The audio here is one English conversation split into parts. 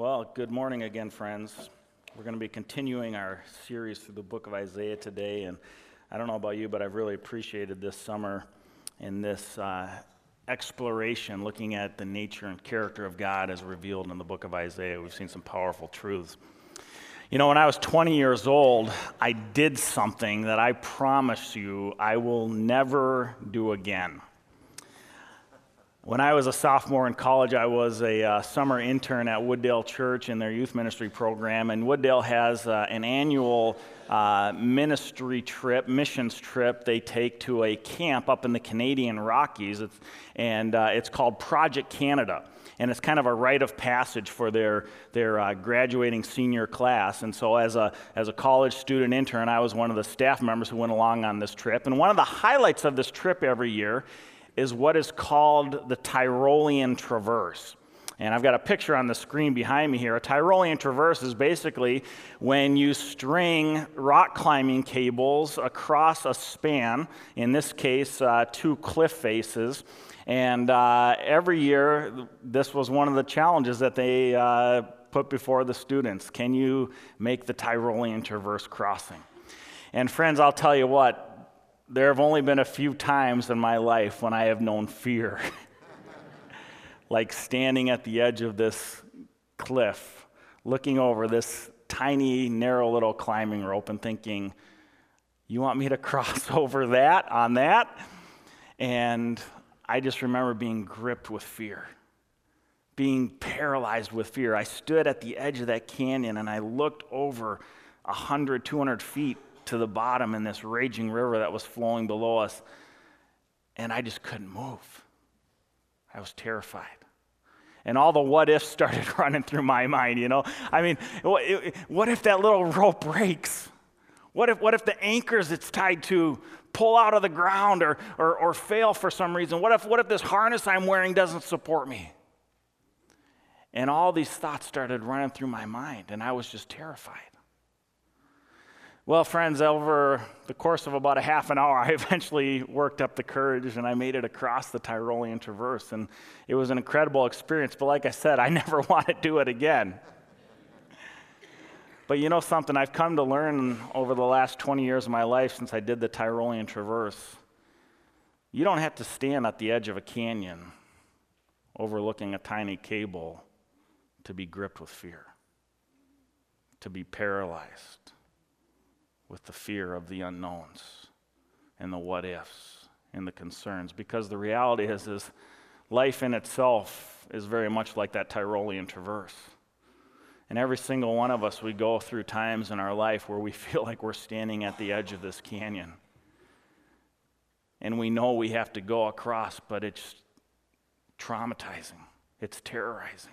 Well, good morning again, friends. We're going to be continuing our series through the book of Isaiah today. And I don't know about you, but I've really appreciated this summer in this uh, exploration, looking at the nature and character of God as revealed in the book of Isaiah. We've seen some powerful truths. You know, when I was 20 years old, I did something that I promise you I will never do again. When I was a sophomore in college, I was a uh, summer intern at Wooddale Church in their youth ministry program. And Wooddale has uh, an annual uh, ministry trip, missions trip, they take to a camp up in the Canadian Rockies. It's, and uh, it's called Project Canada. And it's kind of a rite of passage for their, their uh, graduating senior class. And so, as a, as a college student intern, I was one of the staff members who went along on this trip. And one of the highlights of this trip every year is what is called the Tyrolean Traverse. And I've got a picture on the screen behind me here. A Tyrolean traverse is basically when you string rock climbing cables across a span, in this case, uh, two cliff faces. And uh, every year, this was one of the challenges that they uh, put before the students. Can you make the Tyrolean traverse crossing? And friends, I'll tell you what, there have only been a few times in my life when I have known fear. like standing at the edge of this cliff, looking over this tiny, narrow little climbing rope and thinking, You want me to cross over that on that? And I just remember being gripped with fear, being paralyzed with fear. I stood at the edge of that canyon and I looked over 100, 200 feet to the bottom in this raging river that was flowing below us. And I just couldn't move. I was terrified. And all the what ifs started running through my mind, you know? I mean, what if that little rope breaks? What if, what if the anchors it's tied to pull out of the ground or, or, or fail for some reason? What if, what if this harness I'm wearing doesn't support me? And all these thoughts started running through my mind, and I was just terrified. Well, friends, over the course of about a half an hour, I eventually worked up the courage and I made it across the Tyrolean Traverse. And it was an incredible experience. But like I said, I never want to do it again. But you know something? I've come to learn over the last 20 years of my life since I did the Tyrolean Traverse. You don't have to stand at the edge of a canyon overlooking a tiny cable to be gripped with fear, to be paralyzed with the fear of the unknowns and the what ifs and the concerns because the reality is is life in itself is very much like that Tyrolean traverse. And every single one of us, we go through times in our life where we feel like we're standing at the edge of this canyon. And we know we have to go across, but it's traumatizing, it's terrorizing.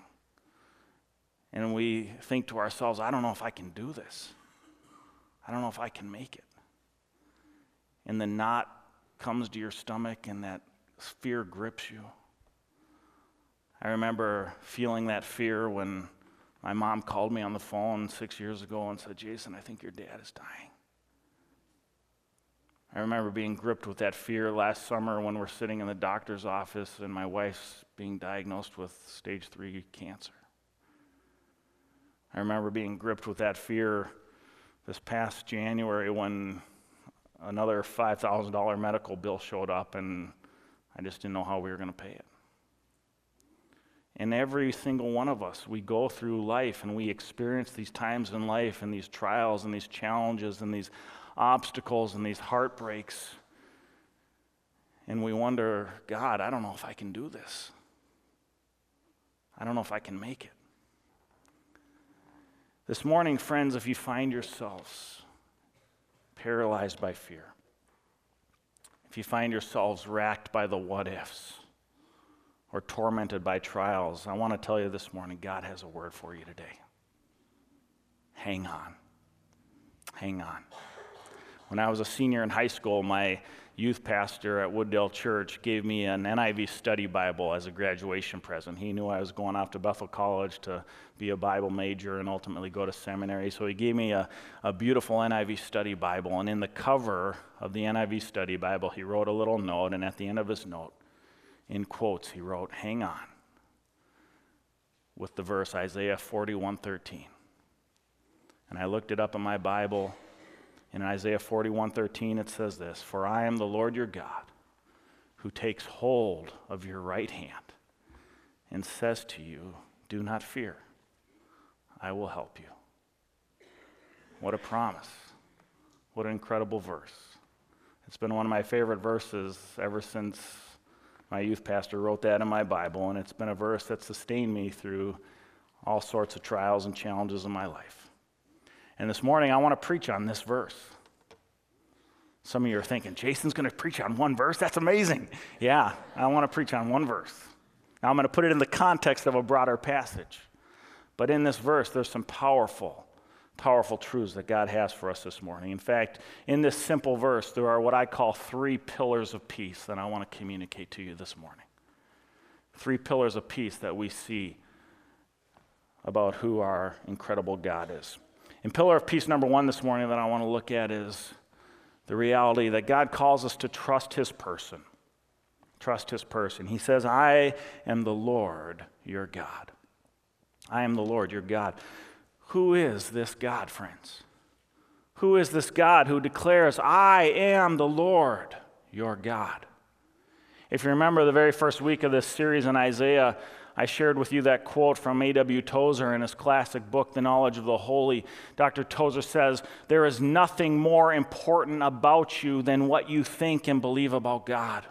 And we think to ourselves, I don't know if I can do this. I don't know if I can make it. And the knot comes to your stomach and that fear grips you. I remember feeling that fear when my mom called me on the phone six years ago and said, Jason, I think your dad is dying. I remember being gripped with that fear last summer when we're sitting in the doctor's office and my wife's being diagnosed with stage three cancer. I remember being gripped with that fear this past January when another $5,000 medical bill showed up and I just didn't know how we were going to pay it. And every single one of us, we go through life and we experience these times in life and these trials and these challenges and these obstacles and these heartbreaks. And we wonder, God, I don't know if I can do this. I don't know if I can make it. This morning, friends, if you find yourselves paralyzed by fear, if you find yourselves racked by the what ifs, or tormented by trials, I want to tell you this morning God has a word for you today. Hang on. Hang on. When I was a senior in high school, my youth pastor at Wooddale Church gave me an NIV study Bible as a graduation present. He knew I was going off to Bethel College to be a Bible major and ultimately go to seminary. So he gave me a, a beautiful NIV study Bible. And in the cover of the NIV study Bible, he wrote a little note. And at the end of his note, in quotes, he wrote, Hang on. with the verse Isaiah 41:13. And I looked it up in my Bible. In Isaiah 41:13 it says this, "For I am the Lord your God, who takes hold of your right hand and says to you, do not fear. I will help you." What a promise. What an incredible verse. It's been one of my favorite verses ever since my youth pastor wrote that in my Bible, and it's been a verse that sustained me through all sorts of trials and challenges in my life. And this morning, I want to preach on this verse. Some of you are thinking, Jason's going to preach on one verse? That's amazing. Yeah, I want to preach on one verse. Now, I'm going to put it in the context of a broader passage. But in this verse, there's some powerful powerful truths that God has for us this morning. In fact, in this simple verse, there are what I call three pillars of peace that I want to communicate to you this morning. Three pillars of peace that we see about who our incredible God is. And pillar of peace number one this morning that I want to look at is the reality that God calls us to trust his person. Trust his person. He says, I am the Lord your God. I am the Lord your God. Who is this God, friends? Who is this God who declares, I am the Lord your God? If you remember the very first week of this series in Isaiah, I shared with you that quote from A.W. Tozer in his classic book, The Knowledge of the Holy. Dr. Tozer says, There is nothing more important about you than what you think and believe about God.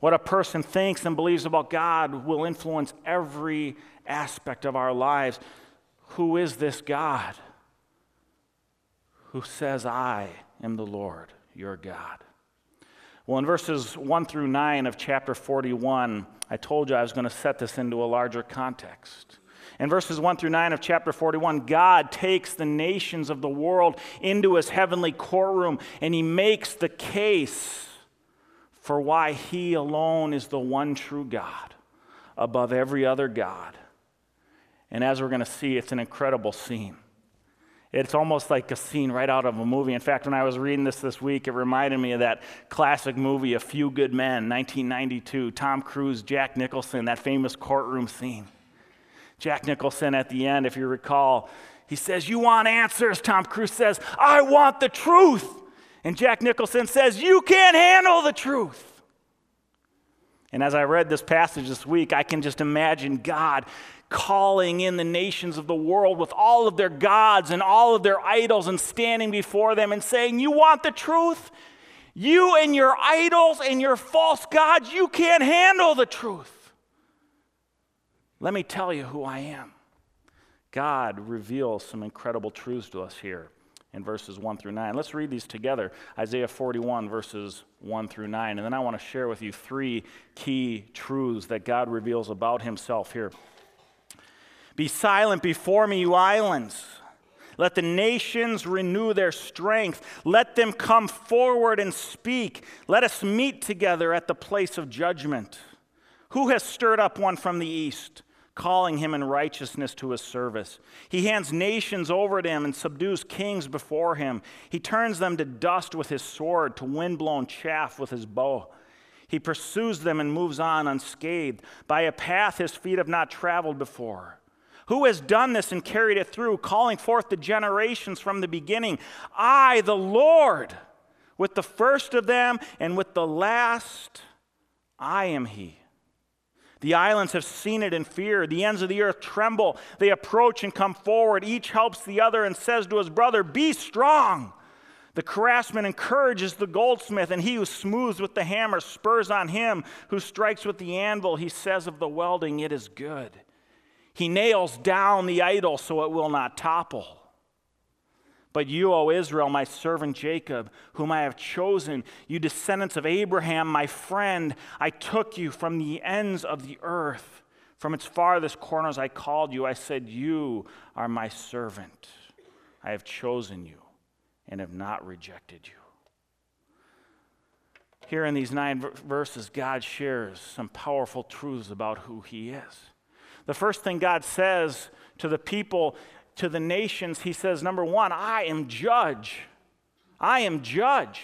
What a person thinks and believes about God will influence every aspect of our lives. Who is this God who says, I am the Lord your God? Well, in verses 1 through 9 of chapter 41, I told you I was going to set this into a larger context. In verses 1 through 9 of chapter 41, God takes the nations of the world into his heavenly courtroom and he makes the case for why he alone is the one true God above every other God. And as we're going to see, it's an incredible scene. It's almost like a scene right out of a movie. In fact, when I was reading this this week, it reminded me of that classic movie, A Few Good Men, 1992. Tom Cruise, Jack Nicholson, that famous courtroom scene. Jack Nicholson at the end, if you recall, he says, You want answers? Tom Cruise says, I want the truth. And Jack Nicholson says, You can't handle the truth. And as I read this passage this week, I can just imagine God calling in the nations of the world with all of their gods and all of their idols and standing before them and saying, You want the truth? You and your idols and your false gods, you can't handle the truth. Let me tell you who I am. God reveals some incredible truths to us here in verses 1 through 9. Let's read these together Isaiah 41, verses 1 through 9. And then I want to share with you three key truths that God reveals about himself here. Be silent before me, you islands. Let the nations renew their strength. Let them come forward and speak. Let us meet together at the place of judgment. Who has stirred up one from the east, calling him in righteousness to his service? He hands nations over to him and subdues kings before him. He turns them to dust with his sword, to wind-blown chaff with his bow. He pursues them and moves on unscathed by a path his feet have not traveled before. Who has done this and carried it through, calling forth the generations from the beginning? I, the Lord, with the first of them and with the last, I am He. The islands have seen it in fear. The ends of the earth tremble. They approach and come forward. Each helps the other and says to his brother, Be strong. The craftsman encourages the goldsmith, and he who smooths with the hammer spurs on him who strikes with the anvil. He says of the welding, It is good. He nails down the idol so it will not topple. But you, O Israel, my servant Jacob, whom I have chosen, you descendants of Abraham, my friend, I took you from the ends of the earth. From its farthest corners I called you. I said, You are my servant. I have chosen you and have not rejected you. Here in these nine verses, God shares some powerful truths about who He is. The first thing God says to the people, to the nations, He says, number one, I am judge. I am judge.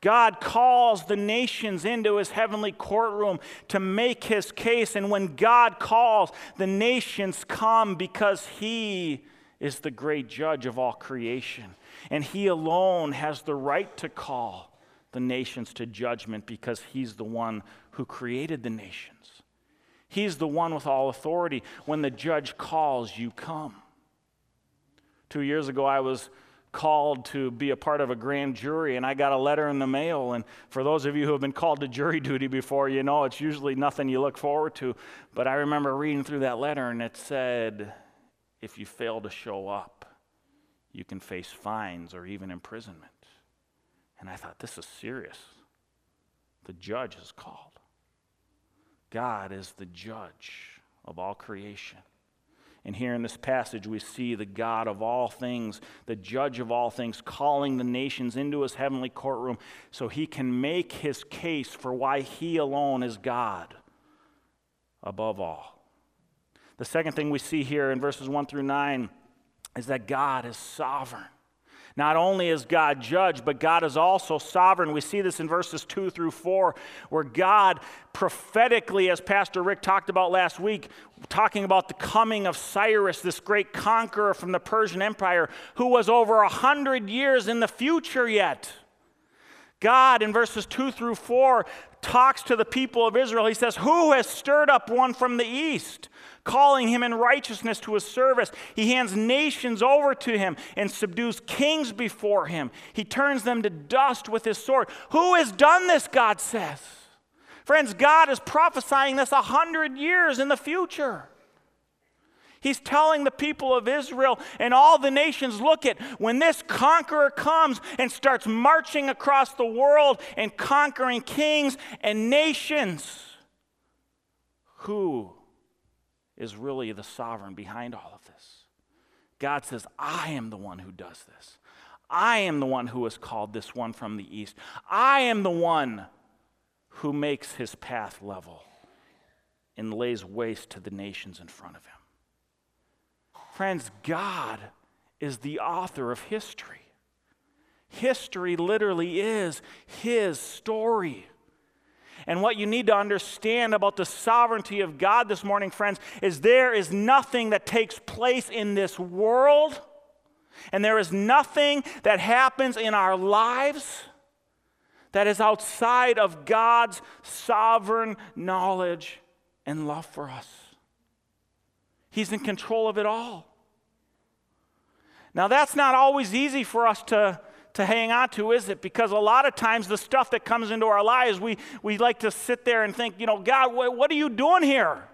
God calls the nations into his heavenly courtroom to make his case. And when God calls, the nations come because he is the great judge of all creation. And he alone has the right to call the nations to judgment because he's the one who created the nations. He's the one with all authority. When the judge calls, you come. Two years ago, I was called to be a part of a grand jury, and I got a letter in the mail. And for those of you who have been called to jury duty before, you know it's usually nothing you look forward to. But I remember reading through that letter, and it said, if you fail to show up, you can face fines or even imprisonment. And I thought, this is serious. The judge is called. God is the judge of all creation. And here in this passage, we see the God of all things, the judge of all things, calling the nations into his heavenly courtroom so he can make his case for why he alone is God above all. The second thing we see here in verses 1 through 9 is that God is sovereign. Not only is God judge, but God is also sovereign. We see this in verses 2 through 4, where God prophetically, as Pastor Rick talked about last week, talking about the coming of Cyrus, this great conqueror from the Persian Empire, who was over a hundred years in the future yet. God, in verses 2 through 4, talks to the people of Israel. He says, Who has stirred up one from the east? calling him in righteousness to his service. He hands nations over to him and subdues kings before him. He turns them to dust with his sword. Who has done this, God says? Friends, God is prophesying this a hundred years in the future. He's telling the people of Israel and all the nations look at when this conqueror comes and starts marching across the world and conquering kings and nations. Who is really the sovereign behind all of this. God says, I am the one who does this. I am the one who has called this one from the east. I am the one who makes his path level and lays waste to the nations in front of him. Friends, God is the author of history. History literally is his story. And what you need to understand about the sovereignty of God this morning, friends, is there is nothing that takes place in this world, and there is nothing that happens in our lives that is outside of God's sovereign knowledge and love for us. He's in control of it all. Now, that's not always easy for us to to hang on to, is it? Because a lot of times the stuff that comes into our lives, we, we like to sit there and think, you know, God, what, what are you doing here?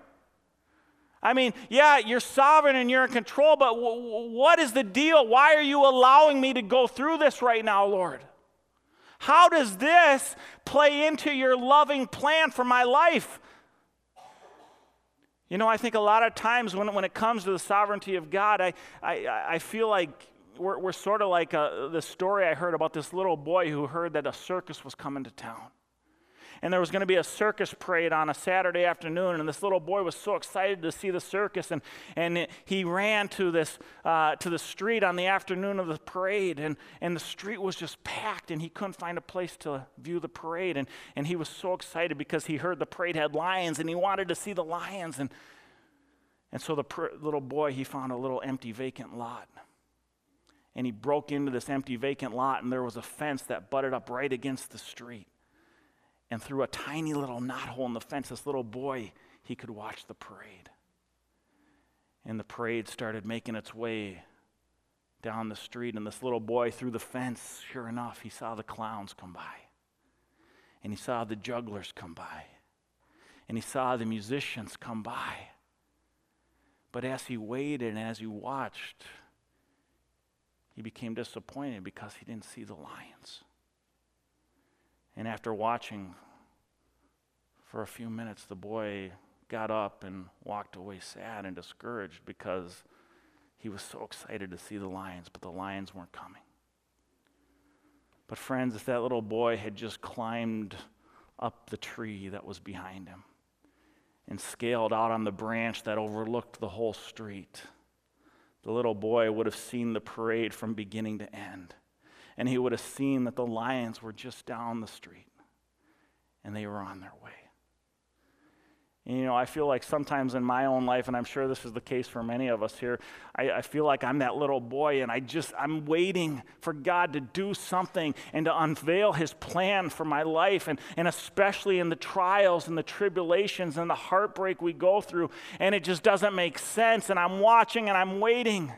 I mean, yeah, you're sovereign and you're in control, but w- what is the deal? Why are you allowing me to go through this right now, Lord? How does this play into your loving plan for my life? You know, I think a lot of times when, when it comes to the sovereignty of God, I, I, I feel like we're, we're sort of like a, the story I heard about this little boy who heard that a circus was coming to town. And there was going to be a circus parade on a Saturday afternoon, and this little boy was so excited to see the circus, and, and he ran to this uh, to the street on the afternoon of the parade, and, and the street was just packed, and he couldn't find a place to view the parade, and, and he was so excited because he heard the parade had lions, and he wanted to see the lions, and and so the pr- little boy he found a little empty vacant lot and he broke into this empty vacant lot, and there was a fence that butted up right against the street. And through a tiny little knothole in the fence, this little boy, he could watch the parade. And the parade started making its way down the street, and this little boy through the fence, sure enough, he saw the clowns come by. And he saw the jugglers come by. And he saw the musicians come by. But as he waited and as he watched, he became disappointed because he didn't see the lions. And after watching for a few minutes, the boy got up and walked away sad and discouraged because he was so excited to see the lions, but the lions weren't coming. But, friends, if that little boy had just climbed up the tree that was behind him and scaled out on the branch that overlooked the whole street, the little boy would have seen the parade from beginning to end. And he would have seen that the lions were just down the street and they were on their way. And, you know, I feel like sometimes in my own life, and I'm sure this is the case for many of us here, I, I, feel like I'm that little boy and I just, I'm waiting for God to do something and to unveil his plan for my life, and, and especially in the trials and the tribulations and the heartbreak we go through, and it just doesn't make sense. And I'm watching and I'm waiting.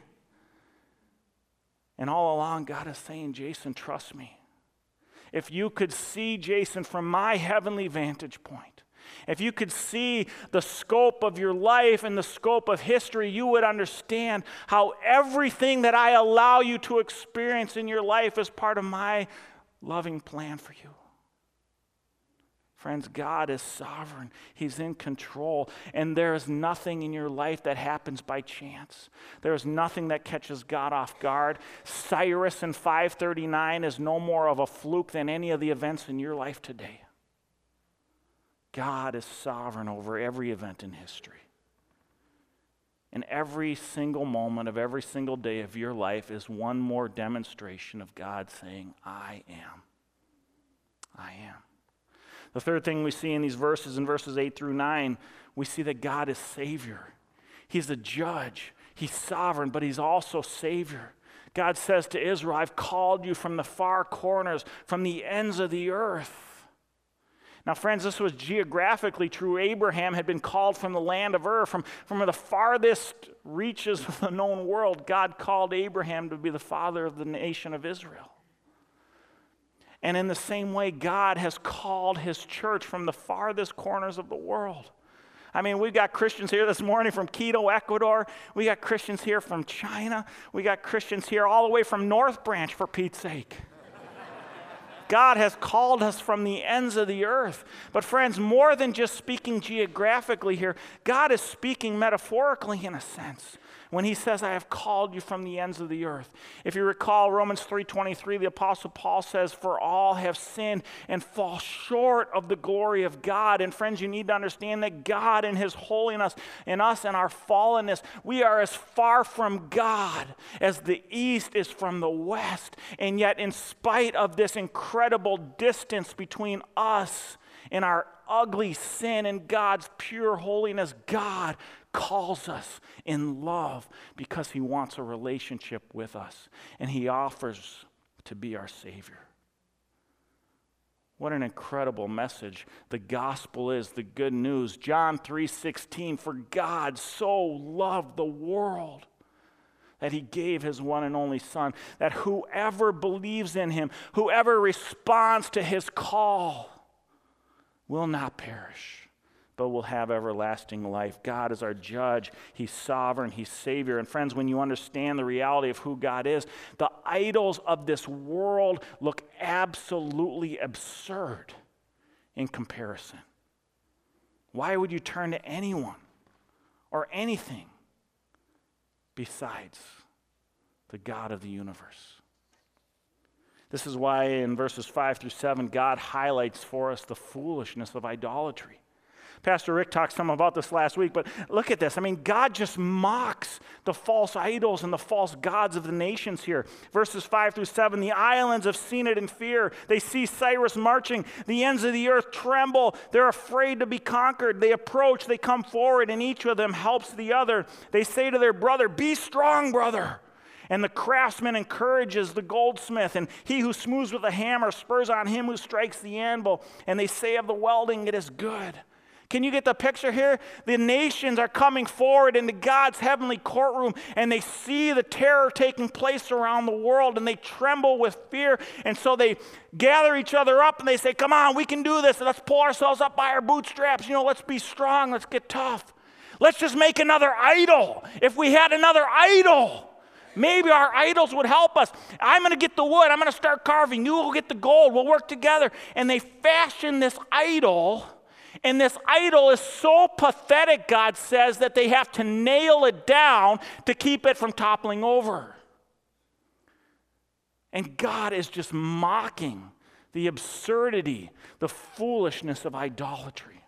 And all along, God is saying, Jason, trust me. If you could see Jason from my heavenly vantage point, if you could see the scope of your life and the scope of history, you would understand how everything that I allow you to experience in your life is part of my loving plan for you. Friends, God is sovereign. He's in control. And there is nothing in your life that happens by chance. There is nothing that catches God off guard. Cyrus in 539 is no more of a fluke than any of the events in your life today. God is sovereign over every event in history. And every single moment of every single day of your life is one more demonstration of God saying, I am. I am. The third thing we see in these verses, in verses 8 through 9, we see that God is Savior. He's the judge, He's sovereign, but He's also Savior. God says to Israel, I've called you from the far corners, from the ends of the earth. Now, friends, this was geographically true. Abraham had been called from the land of Ur, from, from the farthest reaches of the known world. God called Abraham to be the father of the nation of Israel. And in the same way, God has called his church from the farthest corners of the world. I mean, we've got Christians here this morning from Quito, Ecuador. We got Christians here from China. We got Christians here all the way from North Branch, for Pete's sake. God has called us from the ends of the earth. But, friends, more than just speaking geographically here, God is speaking metaphorically in a sense when he says i have called you from the ends of the earth. If you recall romans 3.23 the apostle paul says for all have sinned and fall short of the glory of god. And friends you need to understand that god in his holiness in us and our fallenness we are as far from god as the east is from the west. And yet in spite of this incredible distance between us and our ugly sin and God's pure holiness, God calls us in love because he wants a relationship with us and he offers to be our Savior. What an incredible message the gospel is, the good news. John 3:16 for God so loved the world that he gave his one and only son that whoever believes in him, whoever responds to his call will not perish but will have everlasting life. God is our judge. He's sovereign. He's Savior. And friends, when you understand the reality of who God is, the idols of this world look absolutely absurd in comparison. Why would you turn to anyone or anything besides the God of the universe? This is why in verses 5 through 7, God highlights for us the foolishness of idolatry. Pastor Rick talked some about this last week, but look at this. I mean, God just mocks the false idols and the false gods of the nations here. Verses 5 through 7 the islands have seen it in fear. They see Cyrus marching. The ends of the earth tremble. They're afraid to be conquered. They approach, they come forward, and each of them helps the other. They say to their brother, Be strong, brother. And the craftsman encourages the goldsmith, and he who smooths with a hammer spurs on him who strikes the anvil. And they say of the welding, It is good. Can you get the picture here? The nations are coming forward into God's heavenly courtroom and they see the terror taking place around the world and they tremble with fear. And so they gather each other up and they say, Come on, we can do this. Let's pull ourselves up by our bootstraps. You know, let's be strong. Let's get tough. Let's just make another idol. If we had another idol, maybe our idols would help us. I'm going to get the wood. I'm going to start carving. You will get the gold. We'll work together. And they fashion this idol and this idol is so pathetic, God says, that they have to nail it down to keep it from toppling over. And God is just mocking the absurdity, the foolishness of idolatry.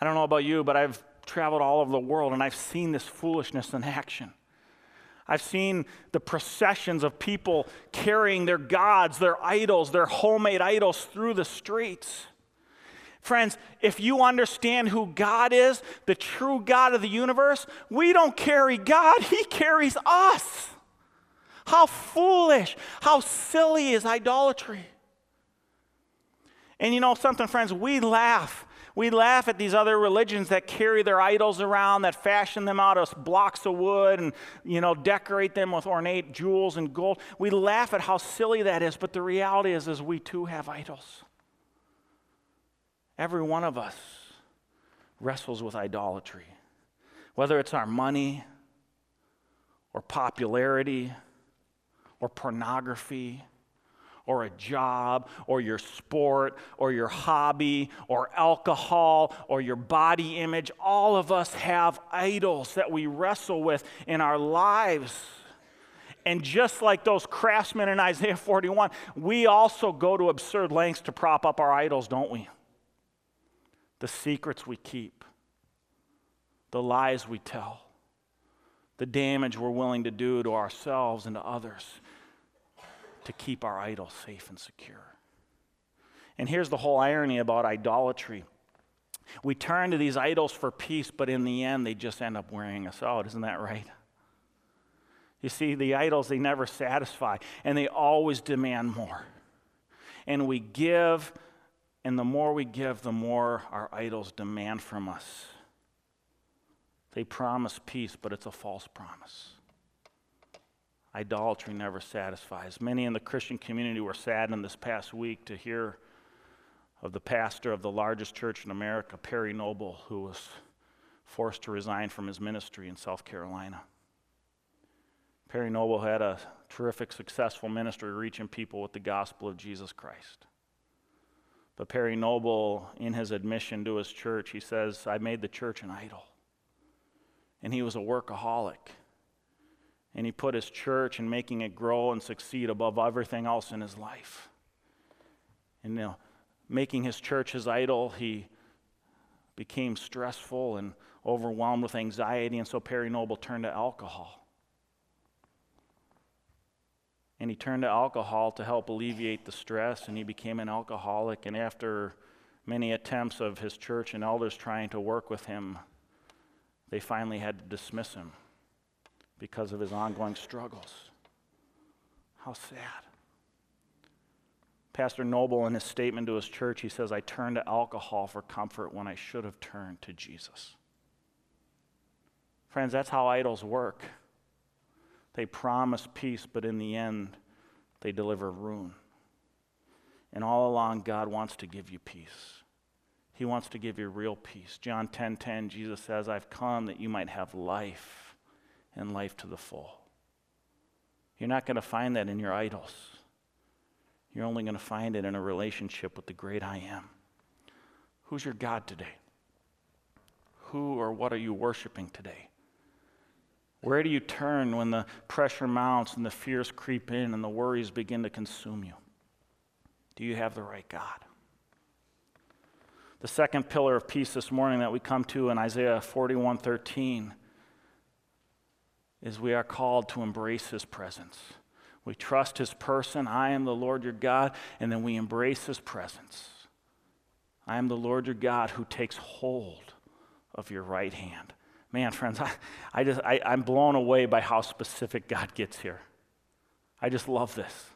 I don't know about you, but I've traveled all over the world and I've seen this foolishness in action. I've seen the processions of people carrying their gods, their idols, their homemade idols through the streets. Friends, if you understand who God is, the true God of the universe, we don't carry God, He carries us. How foolish, how silly is idolatry. And you know something, friends, we laugh we laugh at these other religions that carry their idols around, that fashion them out of blocks of wood and, you know, decorate them with ornate jewels and gold. We laugh at how silly that is, but the reality is, is we too have idols. Every one of us wrestles with idolatry, whether it's our money or popularity or pornography or a job or your sport or your hobby or alcohol or your body image. All of us have idols that we wrestle with in our lives. And just like those craftsmen in Isaiah 41, we also go to absurd lengths to prop up our idols, don't we? The secrets we keep, the lies we tell, the damage we're willing to do to ourselves and to others to keep our idols safe and secure. And here's the whole irony about idolatry. We turn to these idols for peace, but in the end, they just end up wearing us out. Isn't that right? You see, the idols, they never satisfy, and they always demand more. And we give, and the more we give, the more our idols demand from us. They promise peace, but it's a false promise. Idolatry never satisfies. Many in the Christian community were saddened this past week to hear of the pastor of the largest church in America, Perry Noble, who was forced to resign from his ministry in South Carolina. Perry Noble had a terrific, successful ministry reaching people with the gospel of Jesus Christ. But Perry Noble, in his admission to his church, he says, I made the church an idol. And he was a workaholic. And he put his church and making it grow and succeed above everything else in his life. And you know, making his church his idol, he became stressful and overwhelmed with anxiety, and so Perry Noble turned to alcohol. And he turned to alcohol to help alleviate the stress, and he became an alcoholic. And after many attempts of his church and elders trying to work with him, they finally had to dismiss him because of his ongoing struggles. How sad. Pastor Noble, in his statement to his church, he says, I turned to alcohol for comfort when I should have turned to Jesus. Friends, that's how idols work. They promise peace, but in the end, they deliver ruin. And all along, God wants to give you peace. He wants to give you real peace. John 10:10, 10, 10, Jesus says, I've come that you might have life and life to the full. You're not going to find that in your idols. You're only going to find it in a relationship with the great I am. Who's your God today? Who or what are you worshiping today? Where do you turn when the pressure mounts and the fears creep in and the worries begin to consume you? Do you have the right God? The second pillar of peace this morning that we come to in Isaiah 41 13 is we are called to embrace his presence. We trust his person. I am the Lord your God, and then we embrace his presence. I am the Lord your God who takes hold of your right hand. Man, friends, I, I just, I, I'm blown away by how specific God gets here. I just love this.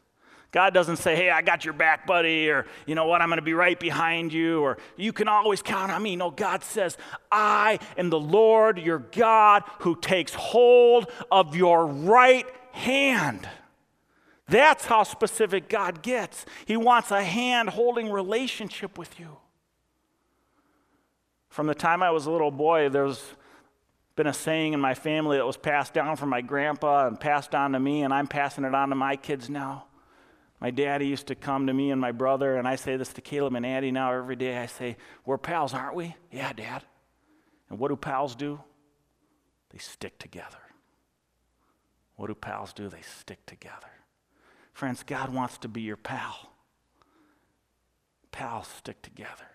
God doesn't say, hey, I got your back, buddy, or you know what, I'm going to be right behind you, or you can always count on me. No, God says, I am the Lord your God who takes hold of your right hand. That's how specific God gets. He wants a hand holding relationship with you. From the time I was a little boy, there's been a saying in my family that was passed down from my grandpa and passed on to me, and I'm passing it on to my kids now. My daddy used to come to me and my brother, and I say this to Caleb and Addie now every day. I say, We're pals, aren't we? Yeah, Dad. And what do pals do? They stick together. What do pals do? They stick together. Friends, God wants to be your pal. Pals stick together.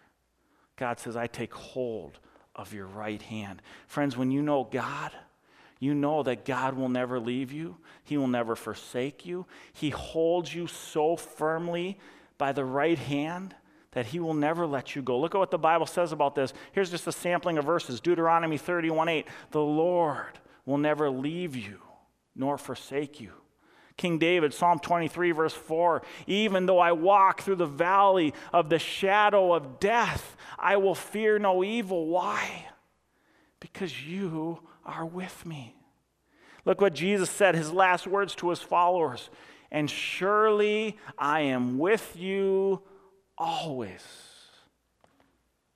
God says, I take hold of your right hand. Friends, when you know God, you know that God will never leave you, He will never forsake you. He holds you so firmly by the right hand that He will never let you go. Look at what the Bible says about this. Here's just a sampling of verses Deuteronomy 31 8. The Lord will never leave you nor forsake you. King David, Psalm 23, verse 4 Even though I walk through the valley of the shadow of death, I will fear no evil. Why? Because you are with me. Look what Jesus said, his last words to his followers. And surely I am with you always,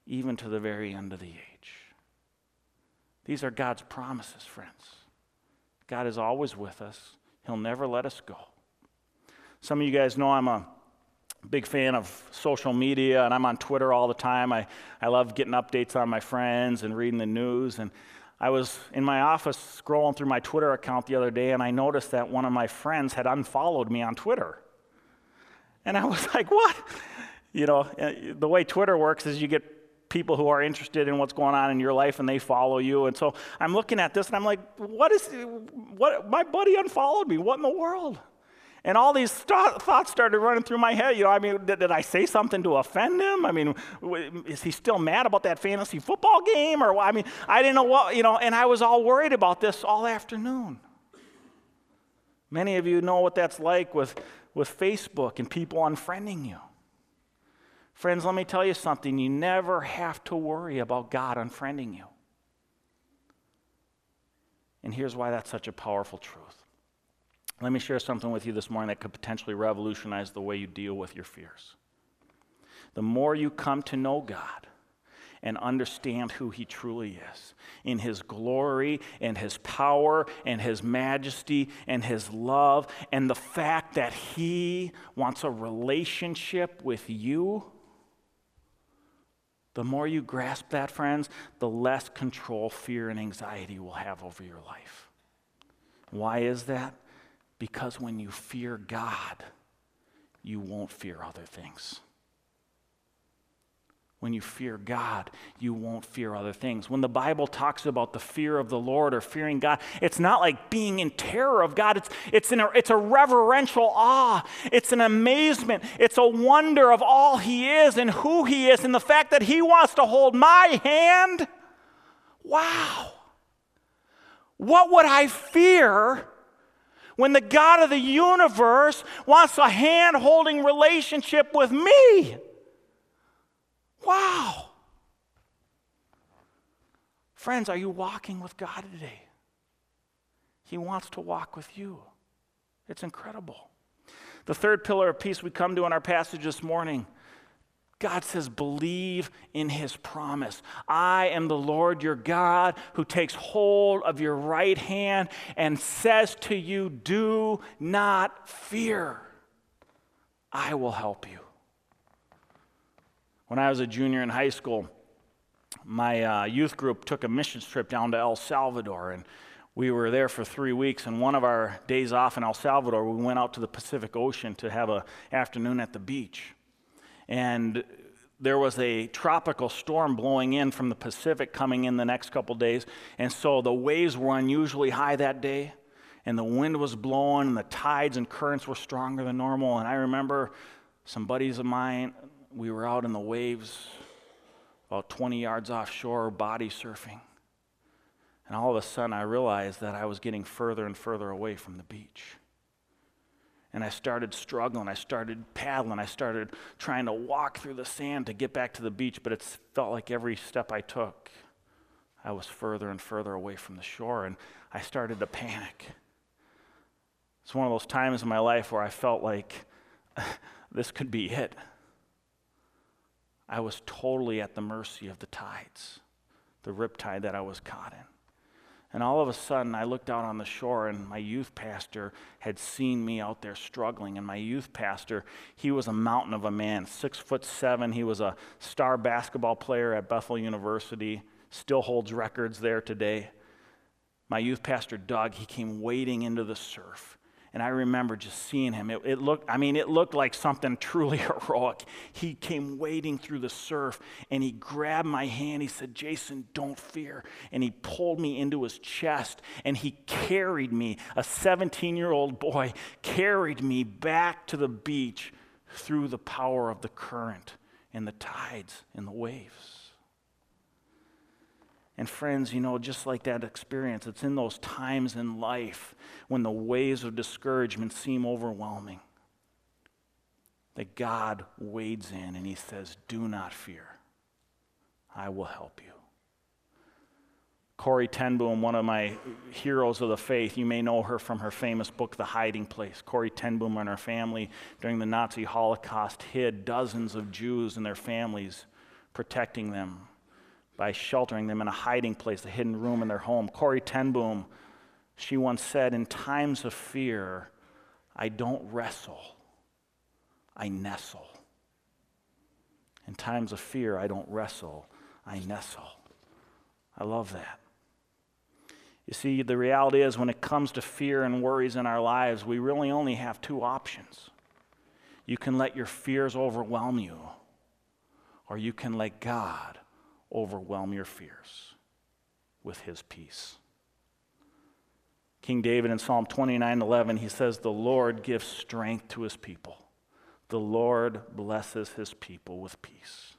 even to the very end of the age. These are God's promises, friends. God is always with us, He'll never let us go. Some of you guys know I'm a big fan of social media and I'm on Twitter all the time. I, I love getting updates on my friends and reading the news. And I was in my office scrolling through my Twitter account the other day, and I noticed that one of my friends had unfollowed me on Twitter. And I was like, what? You know, uh, the way Twitter works is you get people who are interested in what's going on in your life and they follow you. And so I'm looking at this and I'm like, what is, what, my buddy unfollowed me. What in the world? And all these st- thoughts started running through my head. You know, I mean, did, did, I say something to offend him? I mean, w- is he still mad about that fantasy football game? Or, I mean, I didn't know what, you know, and I was all worried about this all afternoon. Many of you know what that's like with, with Facebook and people unfriending you. Friends, let me tell you something. You never have to worry about God unfriending you. And here's why that's such a powerful truth. Let me share something with you this morning that could potentially revolutionize the way you deal with your fears. The more you come to know God and understand who He truly is in His glory and His power and His majesty and His love, and the fact that He wants a relationship with you. The more you grasp that, friends, the less control fear and anxiety will have over your life. Why is that? Because when you fear God, you won't fear other things. When you fear God, you won't fear other things. When the Bible talks about the fear of the Lord or fearing God, it's not like being in terror of God. It's, it's, an, it's a reverential awe. It's an amazement. It's a wonder of all He is and who He is and the fact that He wants to hold my hand. Wow. What would I fear when the God of the universe wants a hand holding relationship with me. Wow. Friends, are you walking with God today? He wants to walk with you. It's incredible. The third pillar of peace we come to in our passage this morning God says, believe in his promise. I am the Lord your God who takes hold of your right hand and says to you, Do not fear. I will help you. When I was a junior in high school, my uh, youth group took a missions trip down to El Salvador, and we were there for three weeks. And one of our days off in El Salvador, we went out to the Pacific Ocean to have an afternoon at the beach. And there was a tropical storm blowing in from the Pacific coming in the next couple days. And so the waves were unusually high that day. And the wind was blowing, and the tides and currents were stronger than normal. And I remember some buddies of mine, we were out in the waves about 20 yards offshore, body surfing. And all of a sudden, I realized that I was getting further and further away from the beach and I started struggling. I started paddling. I started trying to walk through the sand to get back to the beach, but it felt like every step I took, I was further and further away from the shore, and I started to panic. It's one of those times in my life where I felt like this could be it. I was totally at the mercy of the tides, the riptide that I was caught in. And all of a sudden, I looked out on the shore, and my youth pastor had seen me out there struggling. And my youth pastor, he was a mountain of a man, six foot seven. He was a star basketball player at Bethel University, still holds records there today. My youth pastor, Doug, he came wading into the surf, And I remember just seeing him. It, it, looked, I mean, it looked like something truly heroic. He came wading through the surf and he grabbed my hand. He said, Jason, don't fear. And he pulled me into his chest and he carried me, a 17 year old boy, carried me back to the beach through the power of the current and the tides and the waves. And friends, you know, just like that experience, it's in those times in life when the waves of discouragement seem overwhelming that God wades in and he says, Do not fear. I will help you. Corrie ten Boom, one of my heroes of the faith, you may know her from her famous book, The Hiding Place. Corrie ten Boom and her family during the Nazi Holocaust hid dozens of Jews and their families, protecting them by sheltering them in a hiding place, a hidden room in their home. Corrie ten Boom, she once said, In times of fear, I don't wrestle, I nestle. In times of fear, I don't wrestle, I nestle. I love that. You see, the reality is when it comes to fear and worries in our lives, we really only have two options. You can let your fears overwhelm you, or you can let God overwhelm your fears with his peace. King David in Psalm 29 11, he says, The Lord gives strength to his people. The Lord blesses his people with peace.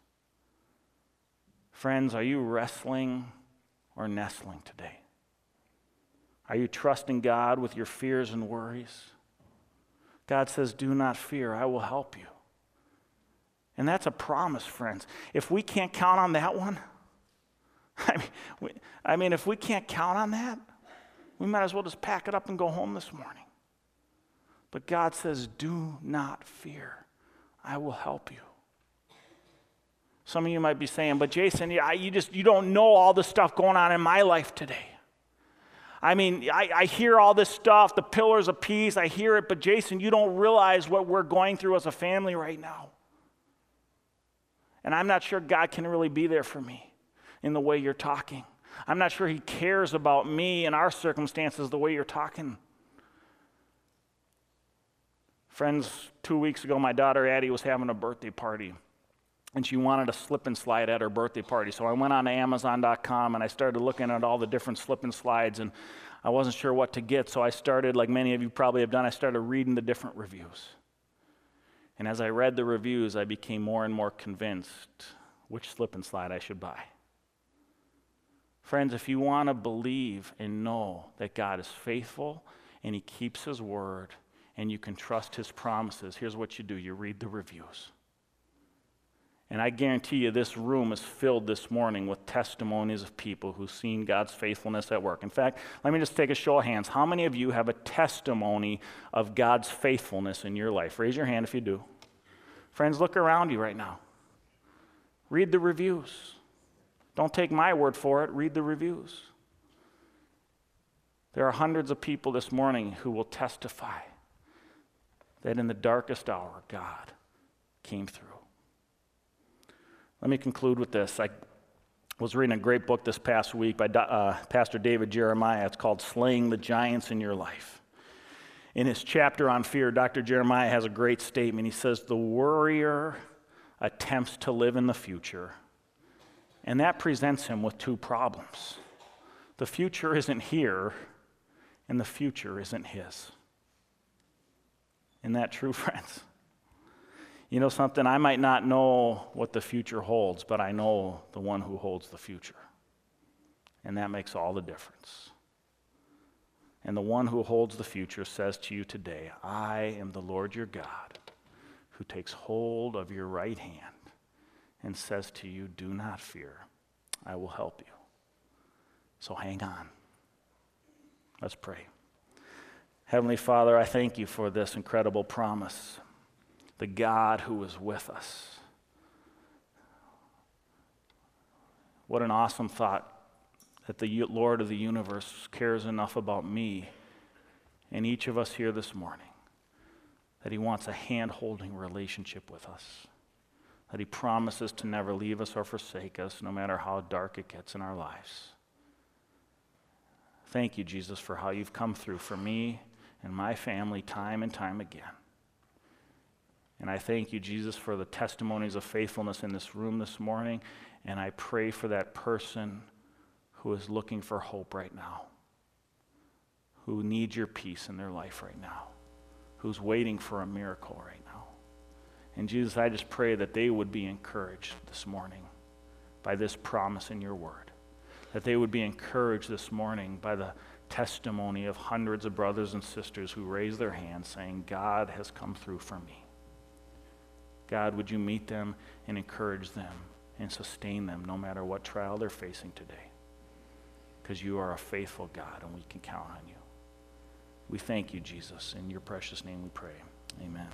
Friends, are you wrestling or nestling today? Are you trusting God with your fears and worries? God says, Do not fear, I will help you. And that's a promise, friends. If we can't count on that one, I mean, we, I mean, if we can't count on that, we might as well just pack it up and go home this morning. But God says, Do not fear. I will help you. Some of you might be saying, but Jason, you just you don't know all the stuff going on in my life today. I mean, I, I, hear all this stuff, the pillars of peace, I hear it, but Jason, you don't realize what we're going through as a family right now. And I'm not sure God can really be there for me in the way you're talking. I'm not sure He cares about me and our circumstances the way you're talking. Friends, two weeks ago, my daughter Addie was having a birthday party and she wanted a slip and slide at her birthday party. So I went on to Amazon.com and I started looking at all the different slip and slides, and I wasn't sure what to get. So I started, like many of you probably have done, I started reading the different reviews. And as I read the reviews, I became more and more convinced which slip and slide I should buy. Friends, if you want to believe and know that God is faithful and He keeps His word and you can trust His promises, here's what you do you read the reviews. And I guarantee you, this room is filled this morning with testimonies of people who've seen God's faithfulness at work. In fact, let me just take a show of hands. How many of you have a testimony of God's faithfulness in your life? Raise your hand if you do. Friends, look around you right now. Read the reviews. Don't take my word for it, read the reviews. There are hundreds of people this morning who will testify that in the darkest hour, God came through. Let me conclude with this. I was reading a great book this past week by uh, Pastor David Jeremiah. It's called Slaying the Giants in Your Life. In his chapter on fear, Dr. Jeremiah has a great statement. He says, The worrier attempts to live in the future, and that presents him with two problems. The future isn't here, and the future isn't his. Isn't that true, friends? You know something? I might not know what the future holds, but I know the one who holds the future. And that makes all the difference. And the one who holds the future says to you today, I am the Lord your God, who takes hold of your right hand and says to you, Do not fear, I will help you. So hang on. Let's pray. Heavenly Father, I thank you for this incredible promise the God who is with us. What an awesome thought that the Lord of the universe cares enough about me and each of us here this morning that he wants a hand holding relationship with us, that he promises to never leave us or forsake us, no matter how dark it gets in our lives. Thank you, Jesus, for how you've come through for me and my family time and time again. And I thank you, Jesus, for the testimonies of faithfulness in this room this morning. And I pray for that person who is looking for hope right now, who needs your peace in their life right now, who's waiting for a miracle right now. And Jesus, I just pray that they would be encouraged this morning by this promise in your word, that they would be encouraged this morning by the testimony of hundreds of brothers and sisters who raise their hands saying, God has come through for me. God, would you meet them and encourage them and sustain them no matter what trial they're facing today? Because you are a faithful God and we can count on you. We thank you, Jesus. In your precious name we pray. Amen.